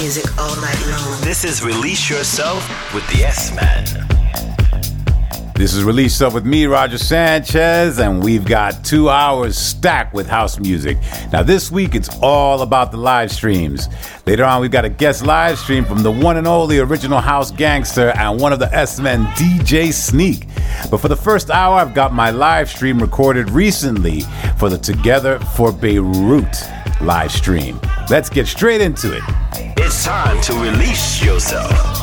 music all night long. This is Release Yourself with the S Man. This is Release Yourself with me, Roger Sanchez, and we've got two hours stacked with house music. Now, this week it's all about the live streams. Later on, we've got a guest live stream from the one and only original house gangster and one of the S Men, DJ Sneak. But for the first hour, I've got my live stream recorded recently for the Together for Beirut live stream. Let's get straight into it. It's time to release yourself.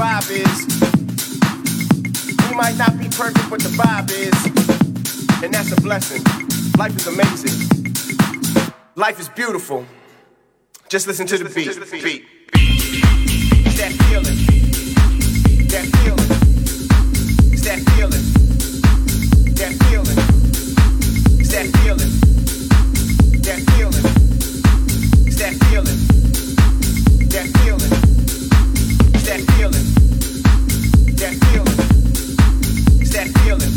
Vibe is. We might not be perfect, but the vibe is. And that's a blessing. Life is amazing. Life is beautiful. Just listen to the beat. beat. That feeling. That feeling. It's that feeling. That feeling. It's that feeling. That feeling. It's that feeling. That feeling. That feeling. That feeling. It's that feeling.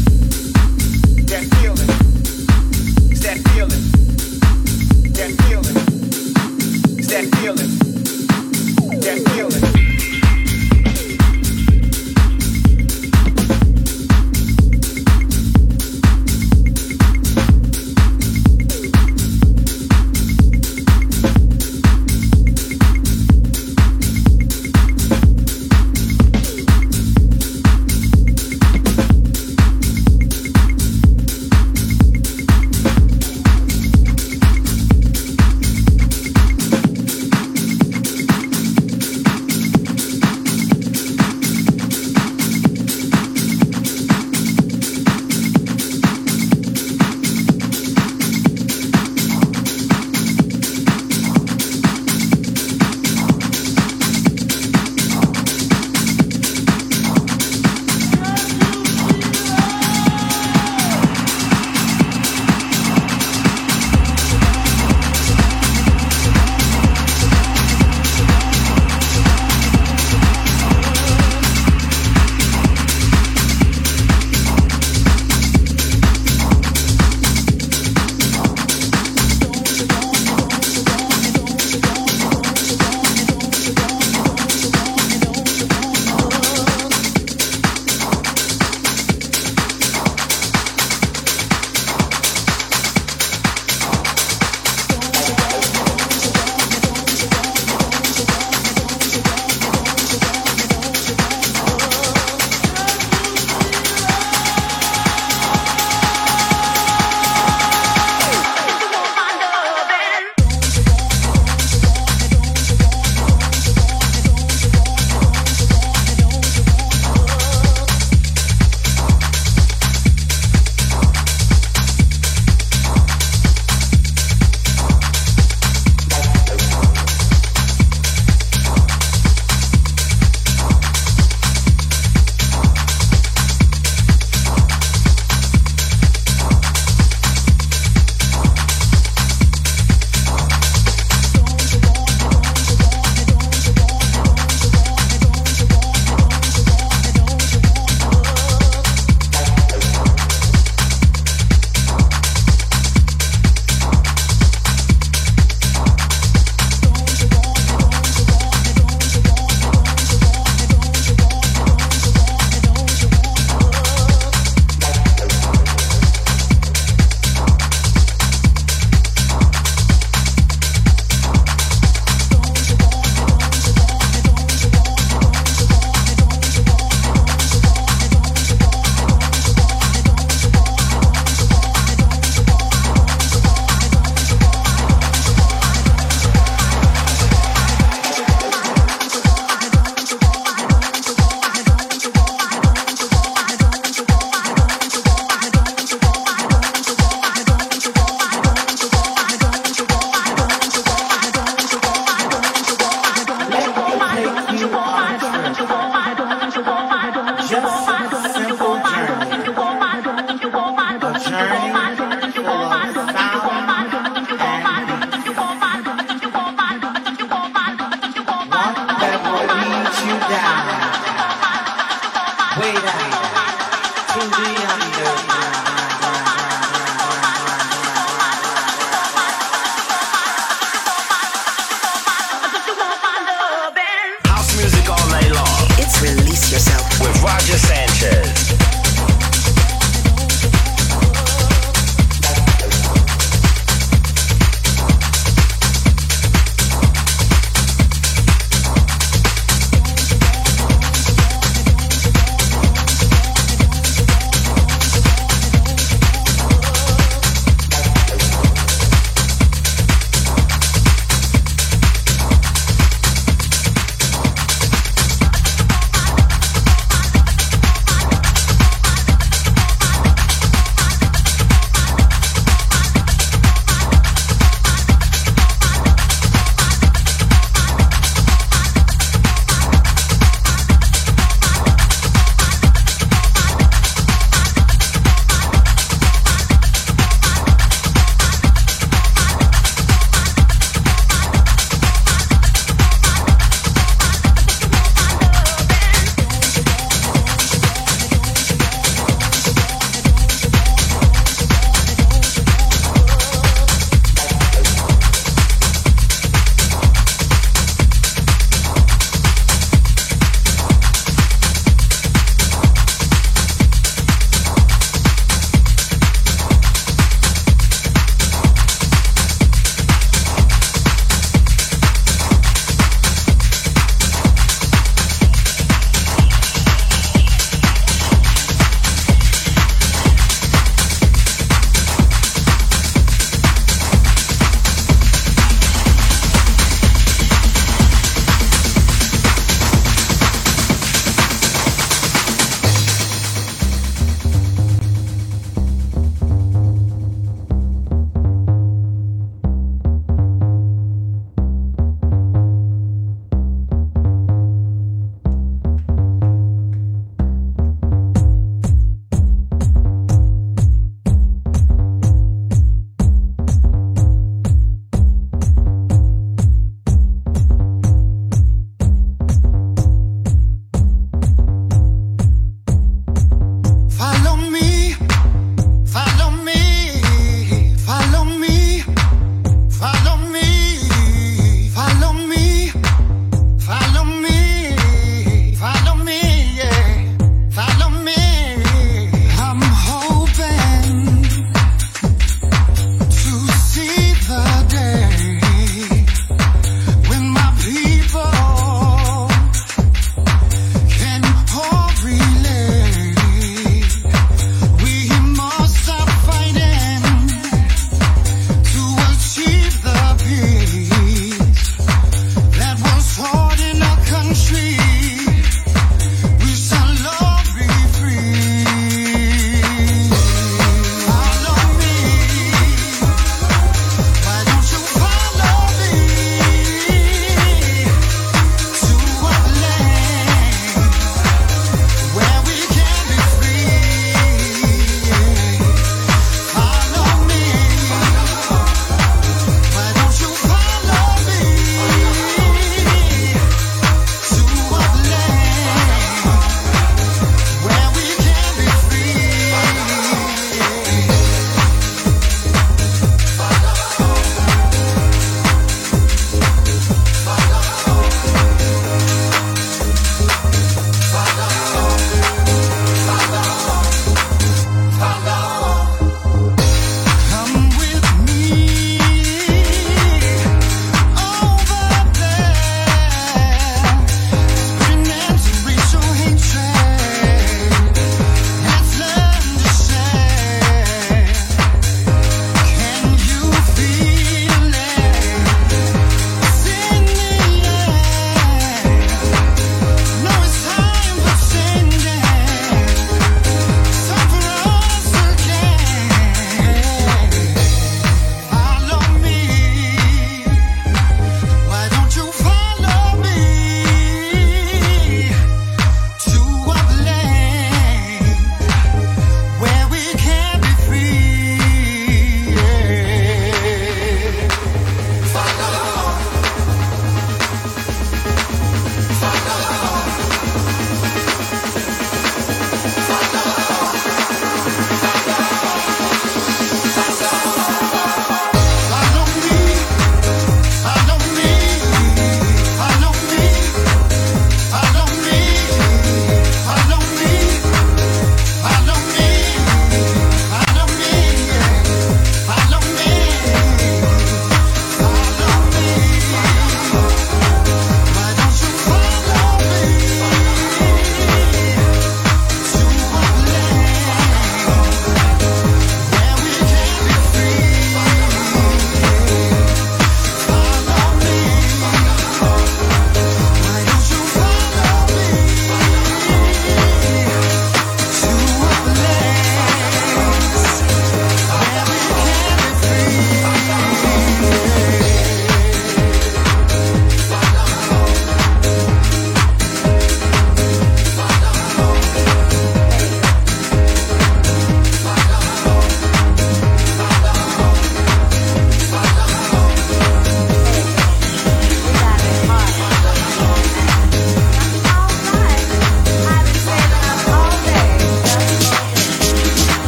That feeling. It's that feeling. That feeling. It's that feeling. That feeling.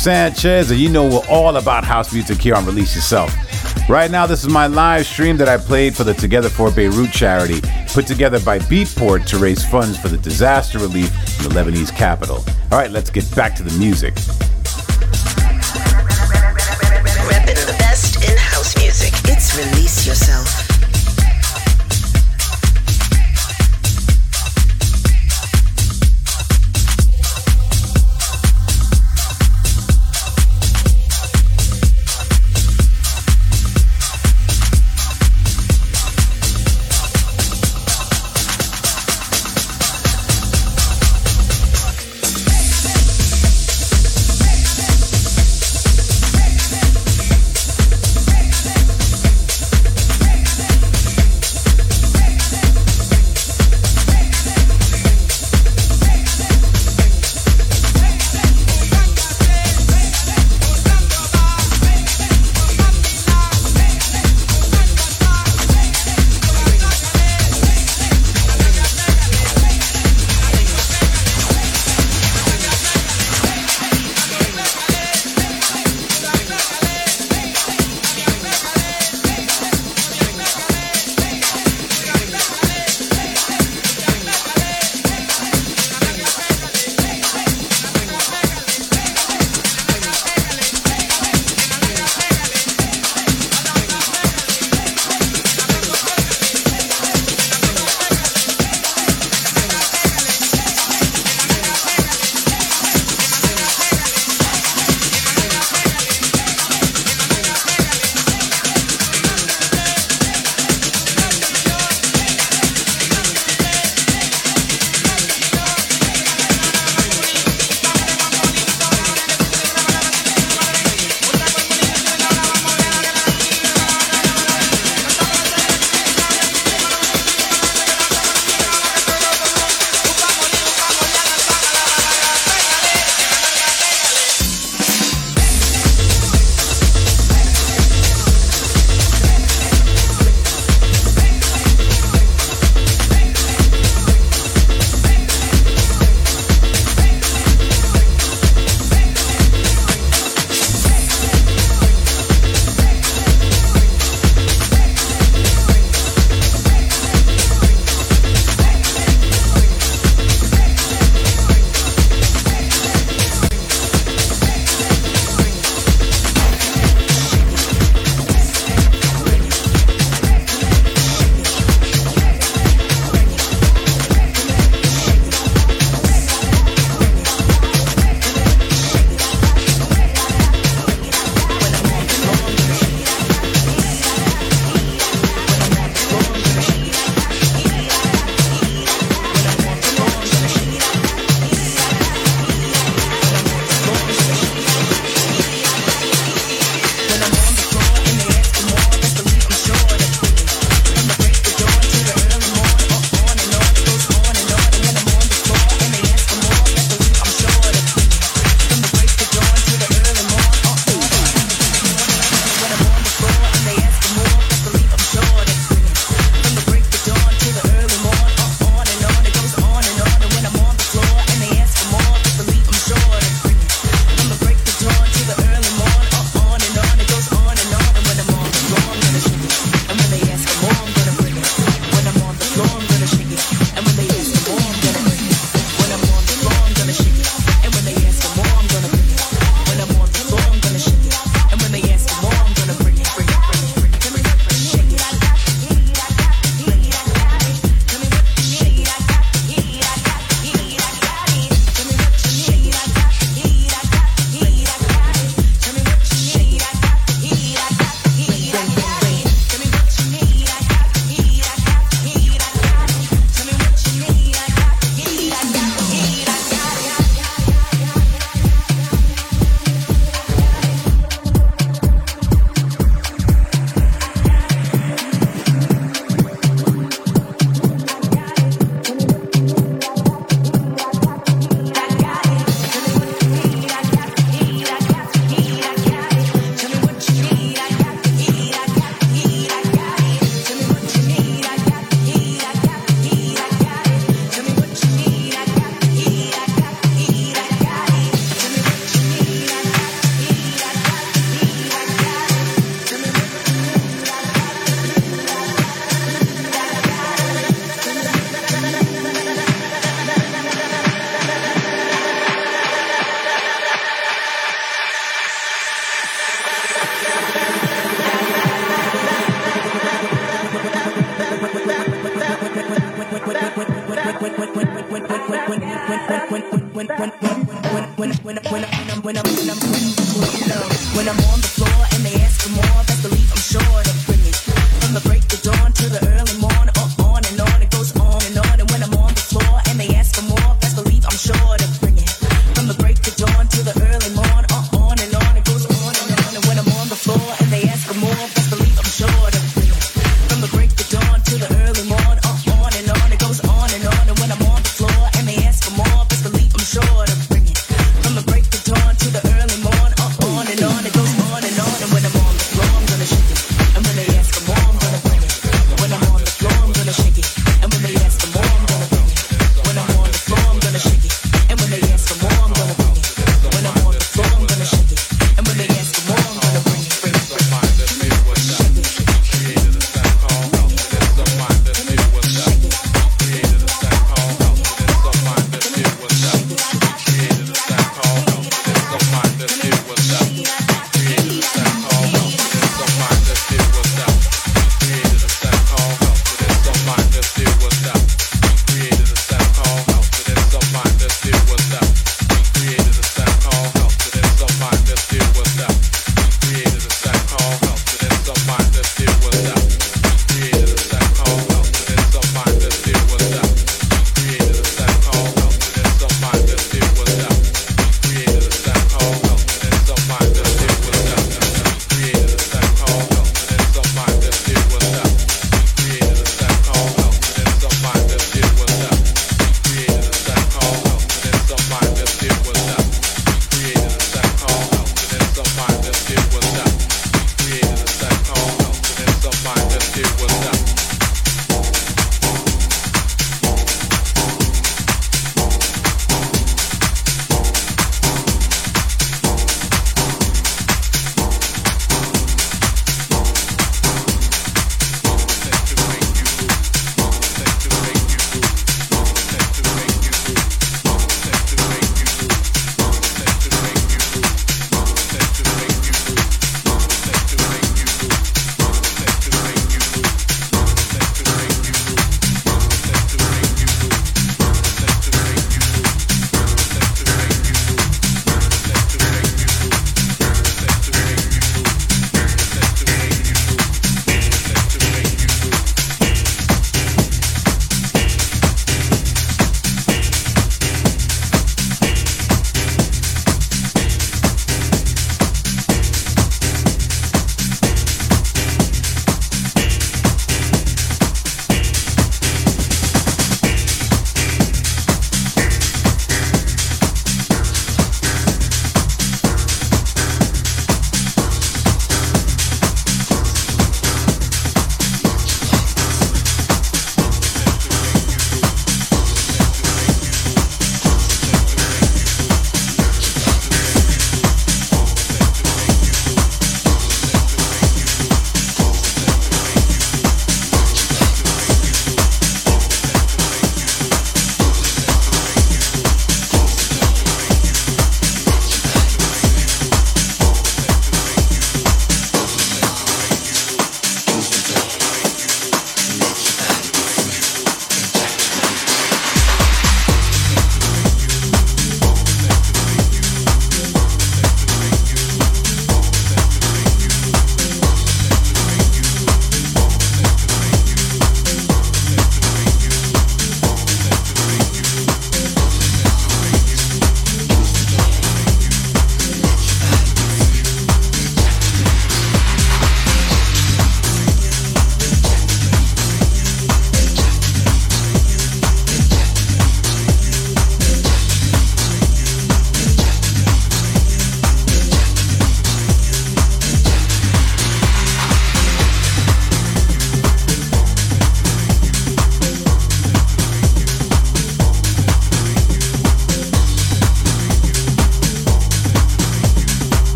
Sanchez, and you know we're all about house music here on Release Yourself. Right now, this is my live stream that I played for the Together for Beirut charity, put together by Beatport to raise funds for the disaster relief in the Lebanese capital. All right, let's get back to the music.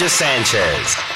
Roger Sanchez.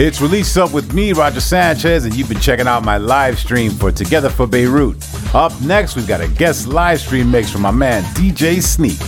It's Release Up with me, Roger Sanchez, and you've been checking out my live stream for Together for Beirut. Up next, we've got a guest live stream mix from my man DJ Sneak.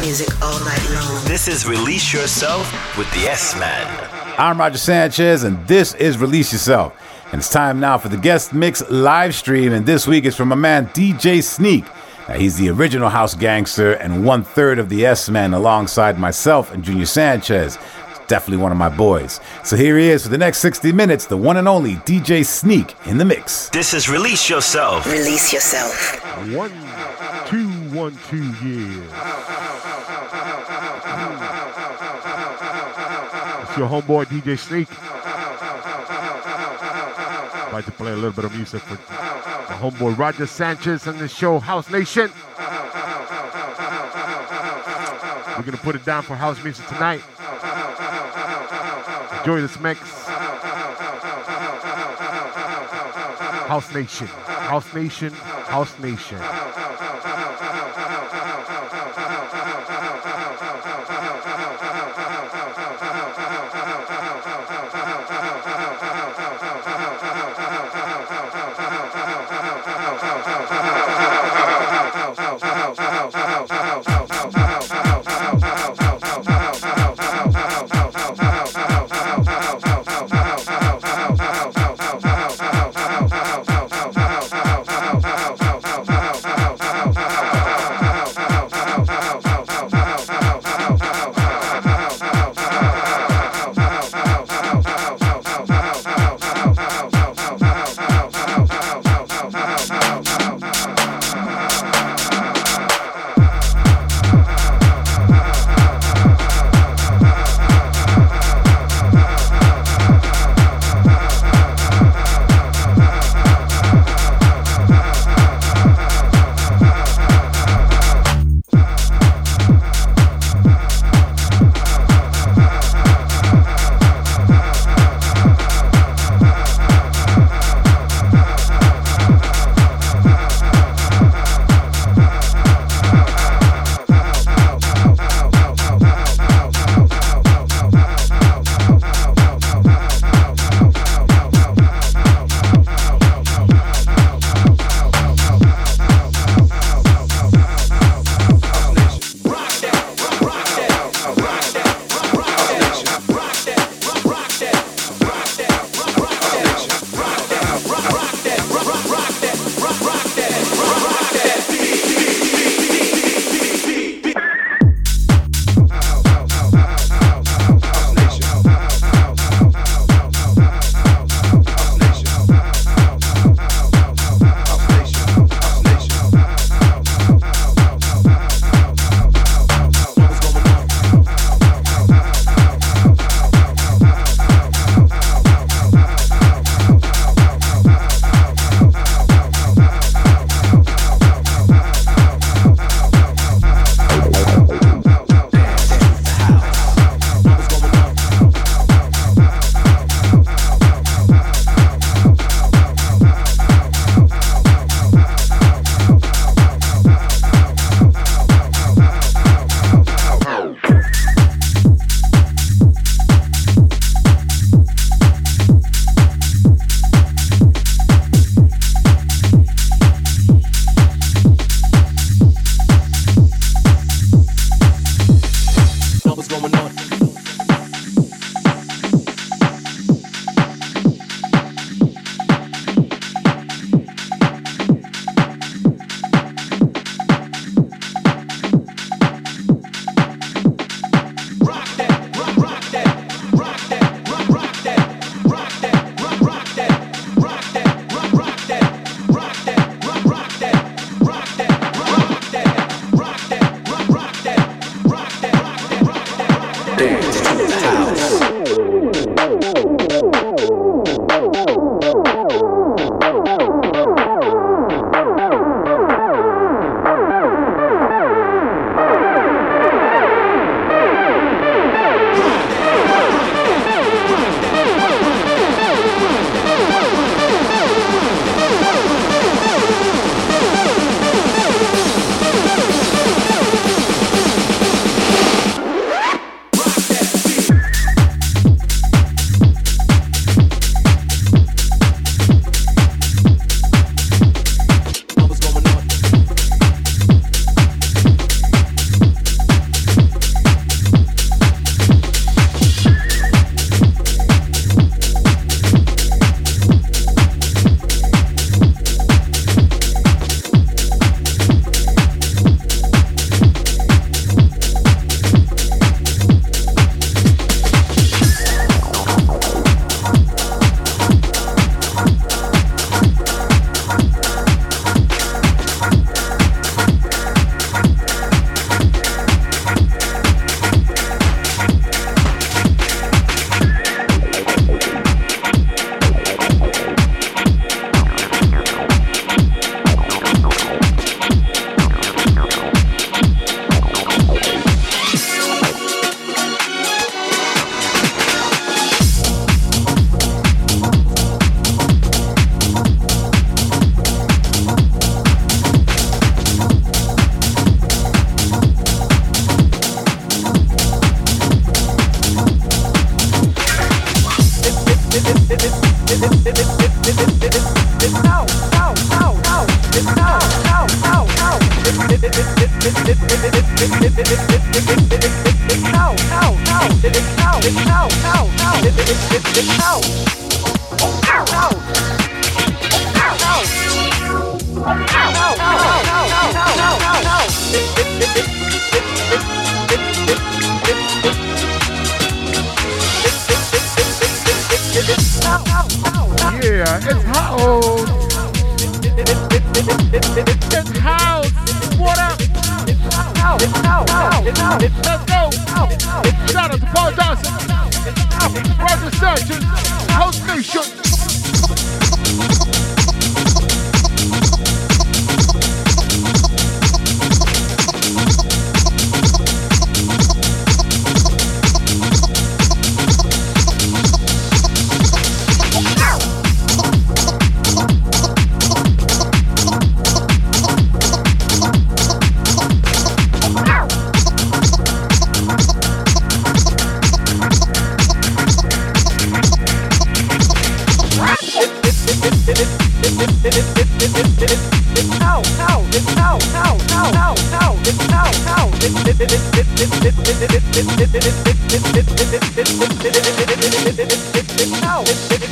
Music all night long. This is Release Yourself with the S Man. I'm Roger Sanchez, and this is Release Yourself. And it's time now for the guest mix live stream, and this week is from my man DJ Sneak. Now, he's the original house gangster and one third of the S Men alongside myself and Junior Sanchez. Definitely one of my boys. So here he is for the next 60 minutes, the one and only DJ Sneak in the mix. This is Release Yourself. Release yourself. One, two, one, two, yeah. It's your homeboy DJ Sneak. I'd like to play a little bit of music for my homeboy Roger Sanchez and the show House Nation. We're gonna put it down for house music tonight. Enjoy this mix. House Nation, House Nation, House Nation.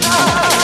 now.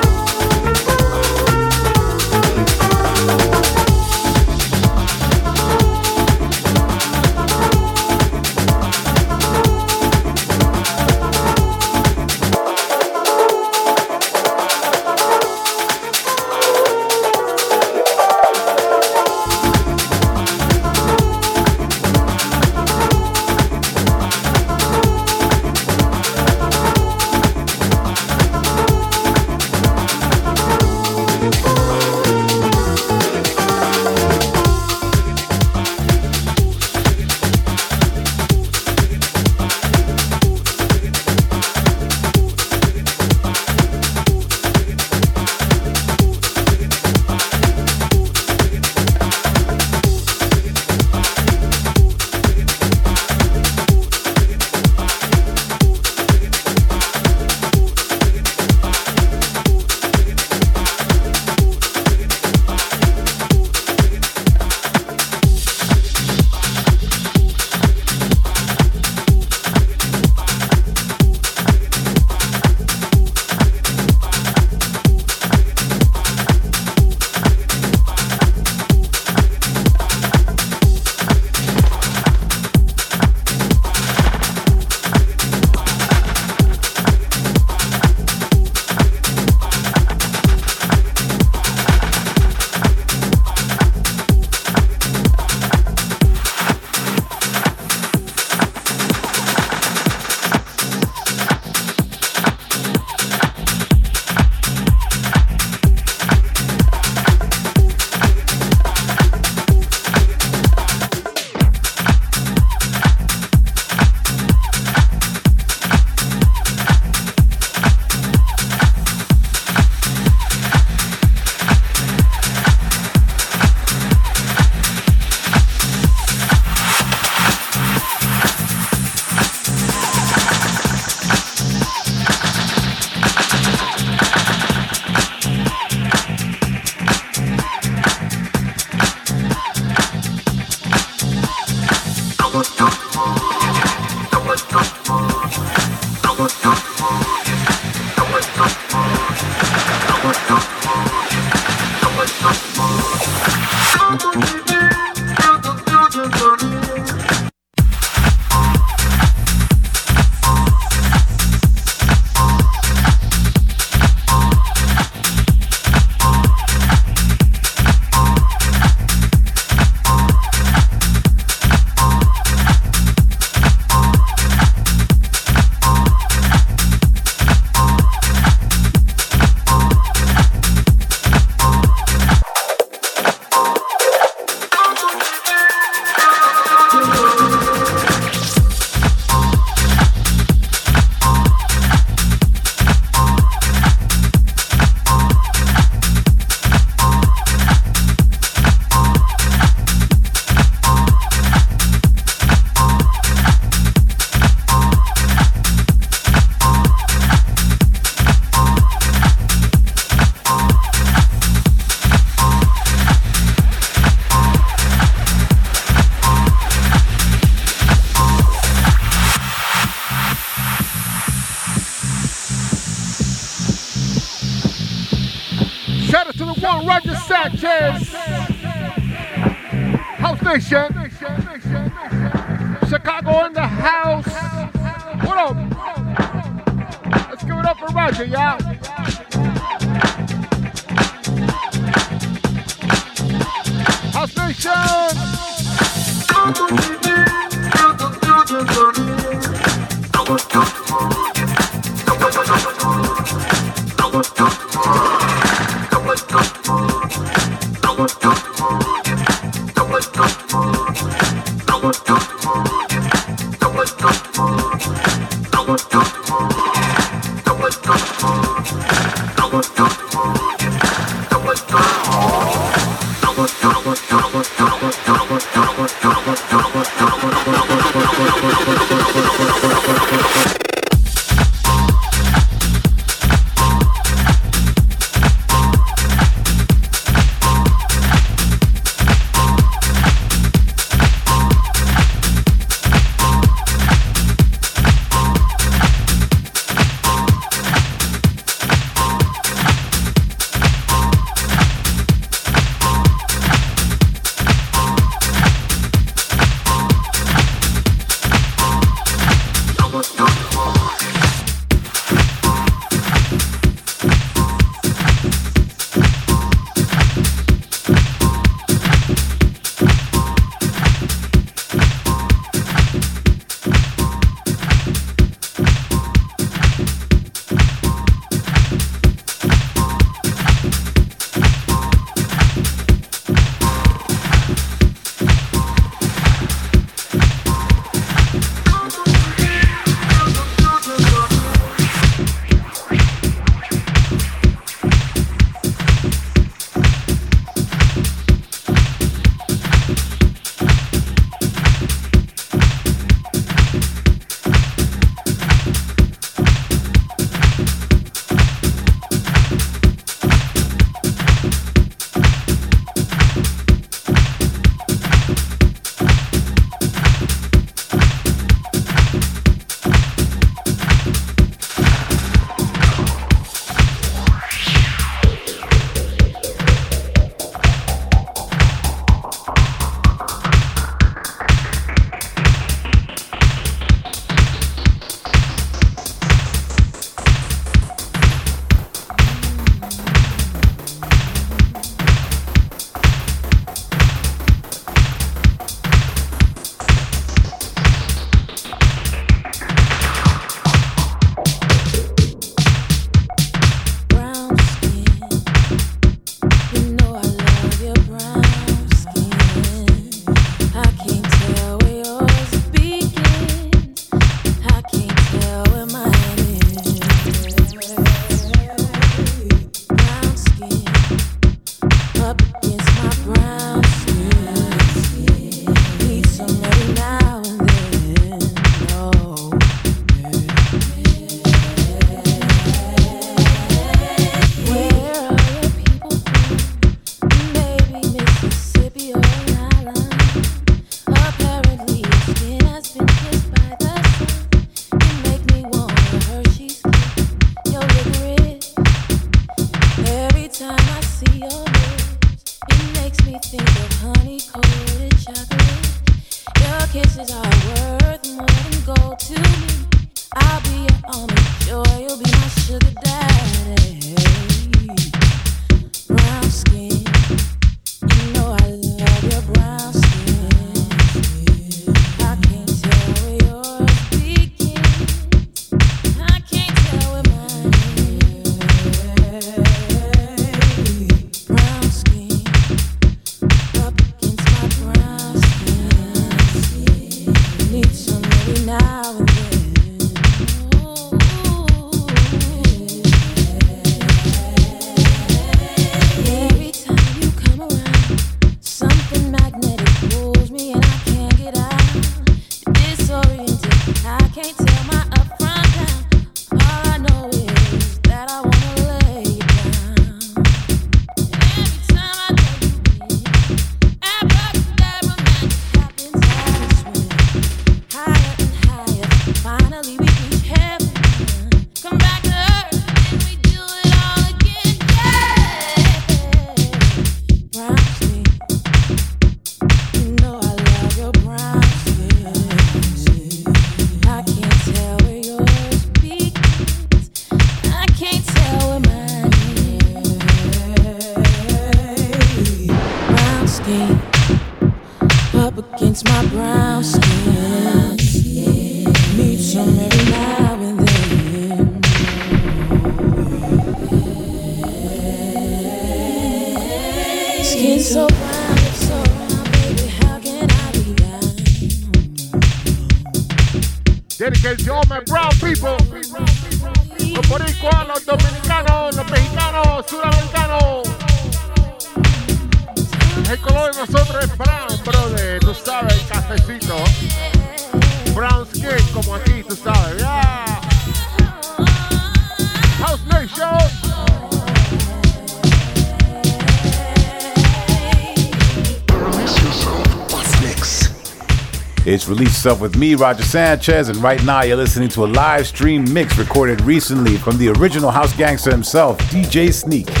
Yourself with me, Roger Sanchez, and right now you're listening to a live stream mix recorded recently from the original house gangster himself, DJ Sneak.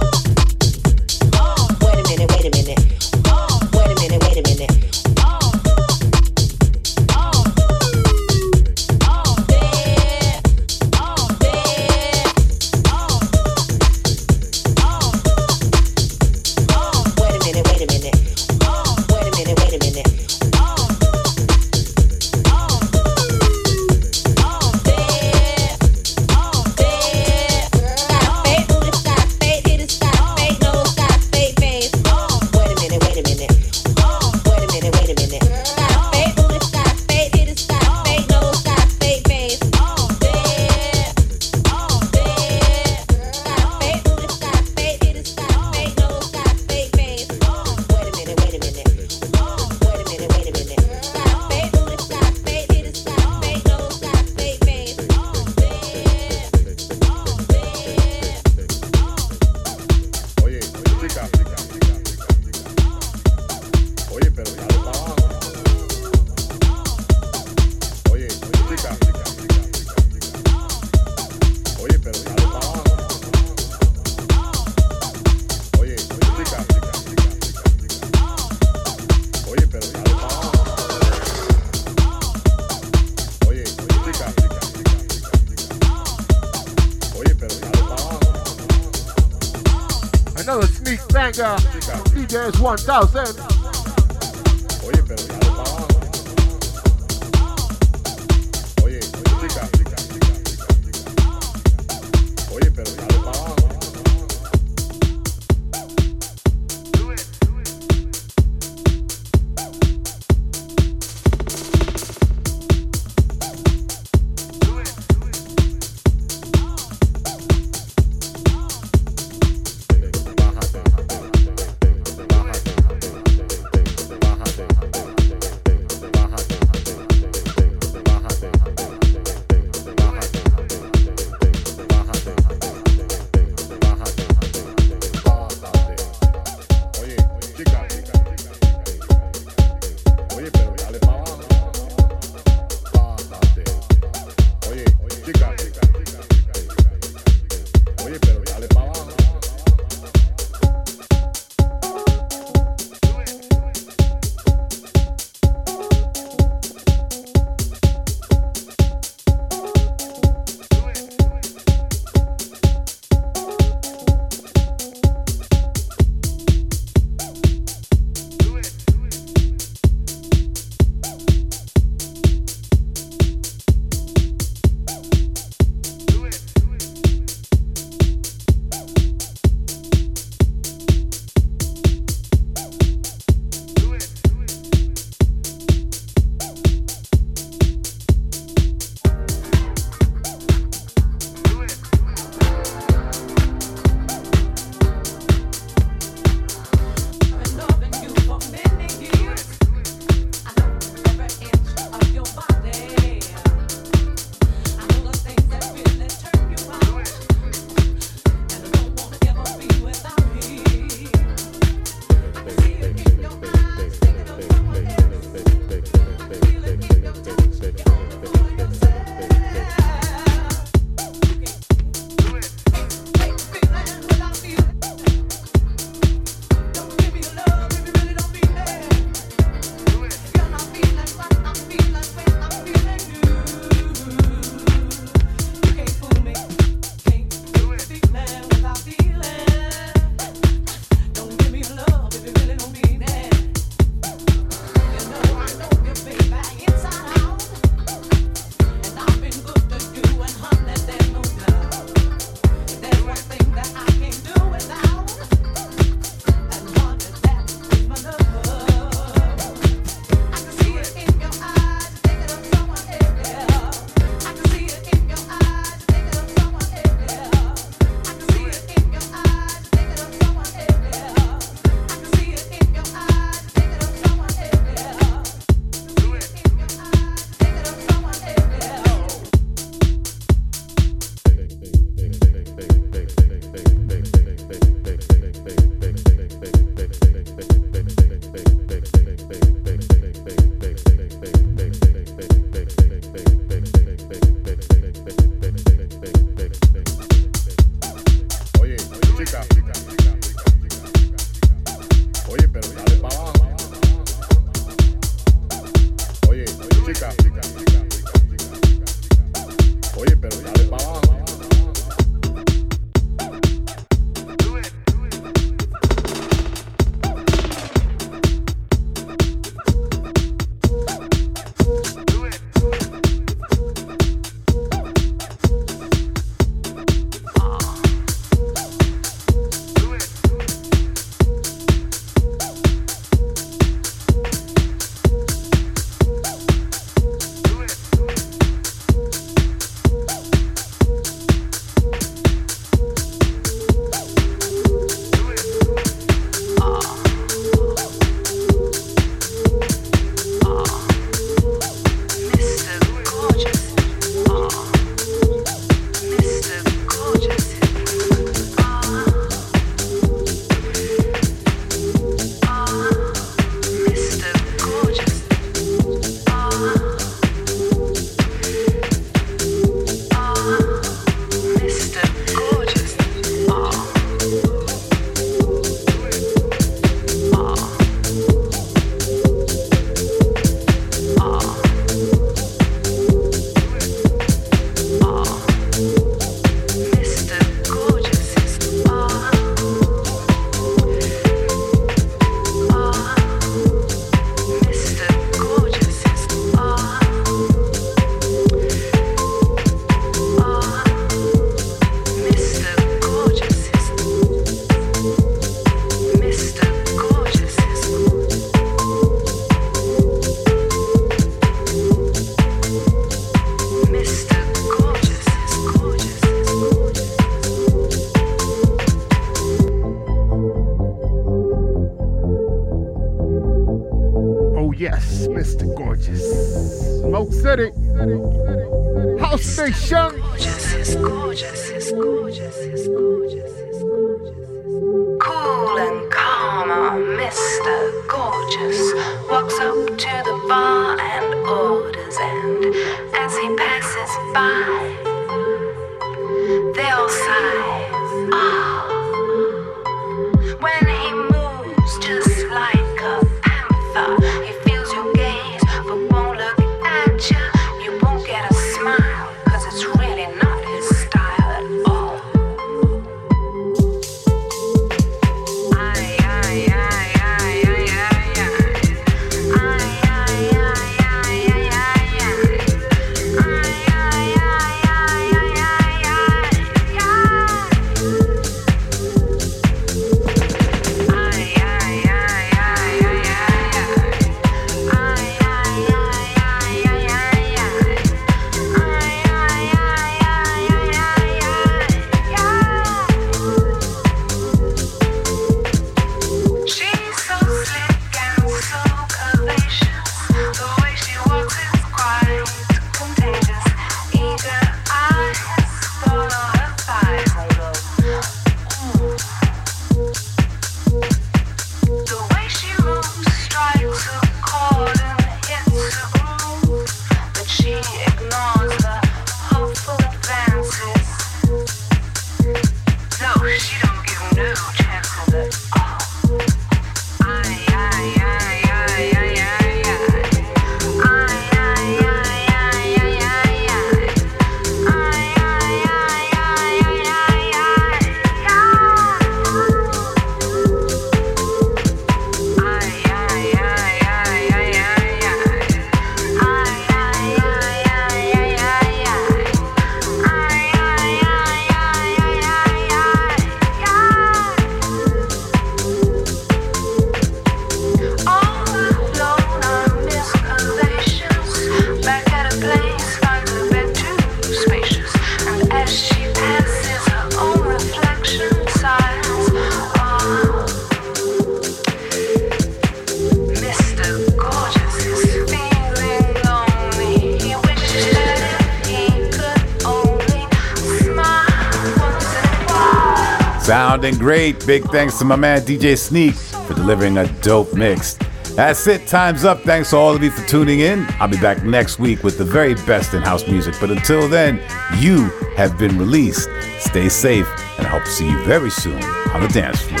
Big thanks to my man DJ Sneak for delivering a dope mix. That's it. Time's up. Thanks to all of you for tuning in. I'll be back next week with the very best in house music. But until then, you have been released. Stay safe, and I hope to see you very soon on the dance floor.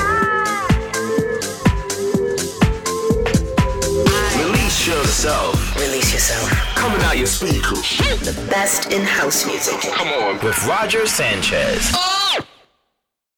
Release yourself. Release yourself. Coming out your speakers. The best in house music. Come on. With Roger Sanchez.